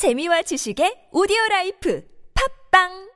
재미와 지식의 오디오 라이프. 팝빵!